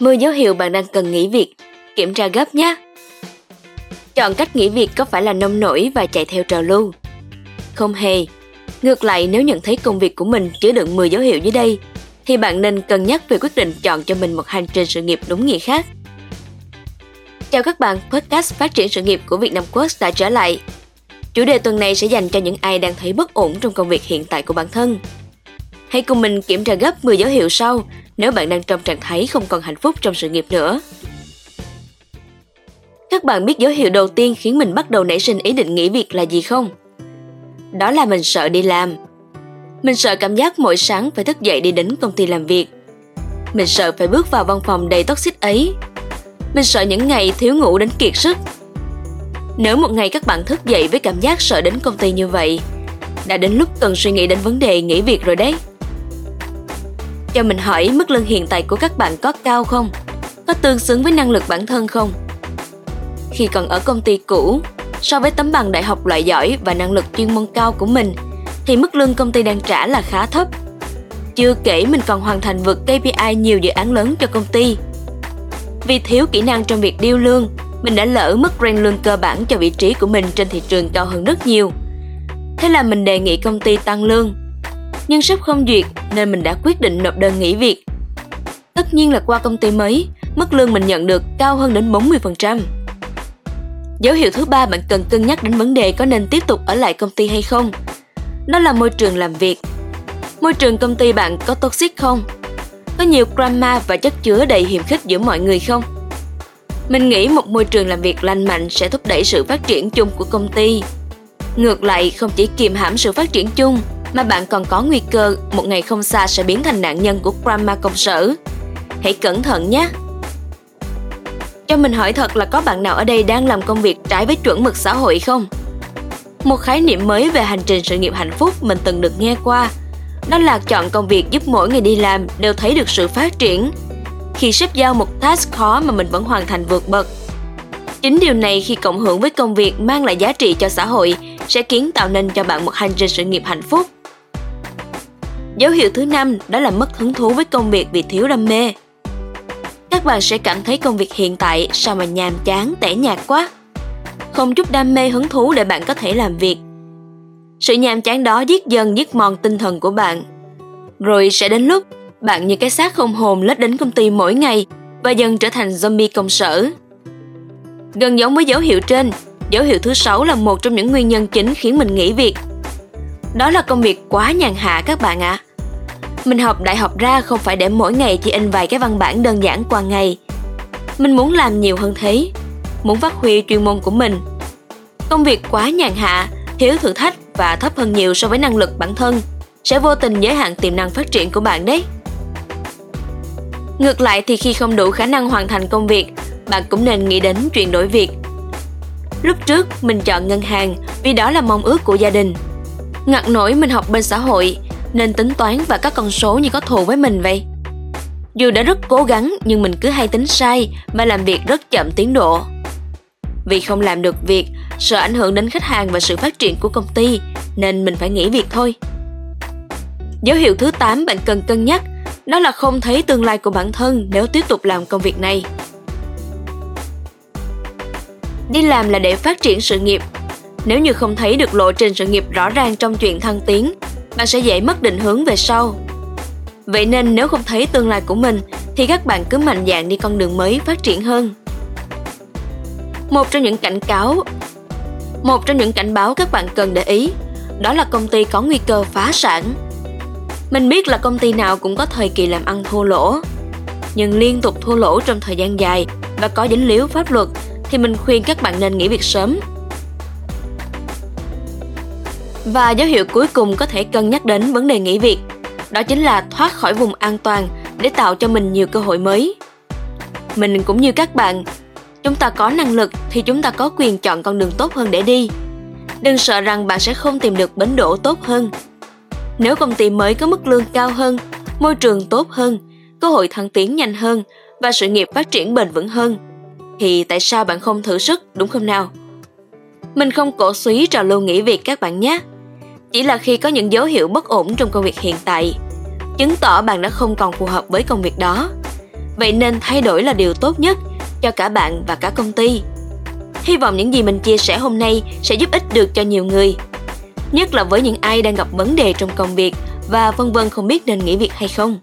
10 dấu hiệu bạn đang cần nghỉ việc, kiểm tra gấp nhé. Chọn cách nghỉ việc có phải là nông nổi và chạy theo trào lưu? Không hề. Ngược lại nếu nhận thấy công việc của mình chứa đựng 10 dấu hiệu dưới đây, thì bạn nên cân nhắc về quyết định chọn cho mình một hành trình sự nghiệp đúng nghĩa khác. Chào các bạn, podcast phát triển sự nghiệp của Việt Nam Quest đã trở lại. Chủ đề tuần này sẽ dành cho những ai đang thấy bất ổn trong công việc hiện tại của bản thân. Hãy cùng mình kiểm tra gấp 10 dấu hiệu sau nếu bạn đang trong trạng thái không còn hạnh phúc trong sự nghiệp nữa. Các bạn biết dấu hiệu đầu tiên khiến mình bắt đầu nảy sinh ý định nghỉ việc là gì không? Đó là mình sợ đi làm. Mình sợ cảm giác mỗi sáng phải thức dậy đi đến công ty làm việc. Mình sợ phải bước vào văn phòng đầy toxic ấy. Mình sợ những ngày thiếu ngủ đến kiệt sức. Nếu một ngày các bạn thức dậy với cảm giác sợ đến công ty như vậy, đã đến lúc cần suy nghĩ đến vấn đề nghỉ việc rồi đấy. Cho mình hỏi mức lương hiện tại của các bạn có cao không? Có tương xứng với năng lực bản thân không? Khi còn ở công ty cũ, so với tấm bằng đại học loại giỏi và năng lực chuyên môn cao của mình, thì mức lương công ty đang trả là khá thấp. Chưa kể mình còn hoàn thành vượt KPI nhiều dự án lớn cho công ty. Vì thiếu kỹ năng trong việc điêu lương, mình đã lỡ mất rank lương cơ bản cho vị trí của mình trên thị trường cao hơn rất nhiều. Thế là mình đề nghị công ty tăng lương nhưng sếp không duyệt nên mình đã quyết định nộp đơn nghỉ việc. Tất nhiên là qua công ty mới, mức lương mình nhận được cao hơn đến 40%. Dấu hiệu thứ ba bạn cần cân nhắc đến vấn đề có nên tiếp tục ở lại công ty hay không. Đó là môi trường làm việc. Môi trường công ty bạn có toxic không? Có nhiều drama và chất chứa đầy hiểm khích giữa mọi người không? Mình nghĩ một môi trường làm việc lành mạnh sẽ thúc đẩy sự phát triển chung của công ty. Ngược lại, không chỉ kiềm hãm sự phát triển chung mà bạn còn có nguy cơ một ngày không xa sẽ biến thành nạn nhân của drama công sở. Hãy cẩn thận nhé! Cho mình hỏi thật là có bạn nào ở đây đang làm công việc trái với chuẩn mực xã hội không? Một khái niệm mới về hành trình sự nghiệp hạnh phúc mình từng được nghe qua, đó là chọn công việc giúp mỗi ngày đi làm đều thấy được sự phát triển. Khi sếp giao một task khó mà mình vẫn hoàn thành vượt bậc. Chính điều này khi cộng hưởng với công việc mang lại giá trị cho xã hội sẽ kiến tạo nên cho bạn một hành trình sự nghiệp hạnh phúc. Dấu hiệu thứ năm đó là mất hứng thú với công việc vì thiếu đam mê. Các bạn sẽ cảm thấy công việc hiện tại sao mà nhàm chán, tẻ nhạt quá. Không chút đam mê hứng thú để bạn có thể làm việc. Sự nhàm chán đó giết dần giết mòn tinh thần của bạn. Rồi sẽ đến lúc bạn như cái xác không hồn lết đến công ty mỗi ngày và dần trở thành zombie công sở. Gần giống với dấu hiệu trên, dấu hiệu thứ sáu là một trong những nguyên nhân chính khiến mình nghỉ việc. Đó là công việc quá nhàn hạ các bạn ạ. À. Mình học đại học ra không phải để mỗi ngày chỉ in vài cái văn bản đơn giản qua ngày. Mình muốn làm nhiều hơn thế, muốn phát huy chuyên môn của mình. Công việc quá nhàn hạ, thiếu thử thách và thấp hơn nhiều so với năng lực bản thân sẽ vô tình giới hạn tiềm năng phát triển của bạn đấy. Ngược lại thì khi không đủ khả năng hoàn thành công việc, bạn cũng nên nghĩ đến chuyển đổi việc. Lúc trước mình chọn ngân hàng vì đó là mong ước của gia đình. Ngặt nổi mình học bên xã hội nên tính toán và các con số như có thù với mình vậy. Dù đã rất cố gắng nhưng mình cứ hay tính sai và làm việc rất chậm tiến độ. Vì không làm được việc, sợ ảnh hưởng đến khách hàng và sự phát triển của công ty nên mình phải nghỉ việc thôi. Dấu hiệu thứ 8 bạn cần cân nhắc đó là không thấy tương lai của bản thân nếu tiếp tục làm công việc này. Đi làm là để phát triển sự nghiệp. Nếu như không thấy được lộ trình sự nghiệp rõ ràng trong chuyện thăng tiến bạn sẽ dễ mất định hướng về sau. Vậy nên nếu không thấy tương lai của mình thì các bạn cứ mạnh dạn đi con đường mới phát triển hơn. Một trong những cảnh cáo một trong những cảnh báo các bạn cần để ý đó là công ty có nguy cơ phá sản. Mình biết là công ty nào cũng có thời kỳ làm ăn thua lỗ, nhưng liên tục thua lỗ trong thời gian dài và có dính líu pháp luật thì mình khuyên các bạn nên nghỉ việc sớm và dấu hiệu cuối cùng có thể cân nhắc đến vấn đề nghỉ việc, đó chính là thoát khỏi vùng an toàn để tạo cho mình nhiều cơ hội mới. Mình cũng như các bạn, chúng ta có năng lực thì chúng ta có quyền chọn con đường tốt hơn để đi. Đừng sợ rằng bạn sẽ không tìm được bến đỗ tốt hơn. Nếu công ty mới có mức lương cao hơn, môi trường tốt hơn, cơ hội thăng tiến nhanh hơn và sự nghiệp phát triển bền vững hơn, thì tại sao bạn không thử sức đúng không nào? Mình không cổ suý trò lưu nghỉ việc các bạn nhé chỉ là khi có những dấu hiệu bất ổn trong công việc hiện tại, chứng tỏ bạn đã không còn phù hợp với công việc đó Vậy nên thay đổi là điều tốt nhất cho cả bạn và cả công ty. Hy vọng những gì mình chia sẻ hôm nay sẽ giúp ích được cho nhiều người. Nhất là với những ai đang gặp vấn đề trong công việc và vân vân không biết nên nghỉ việc hay không.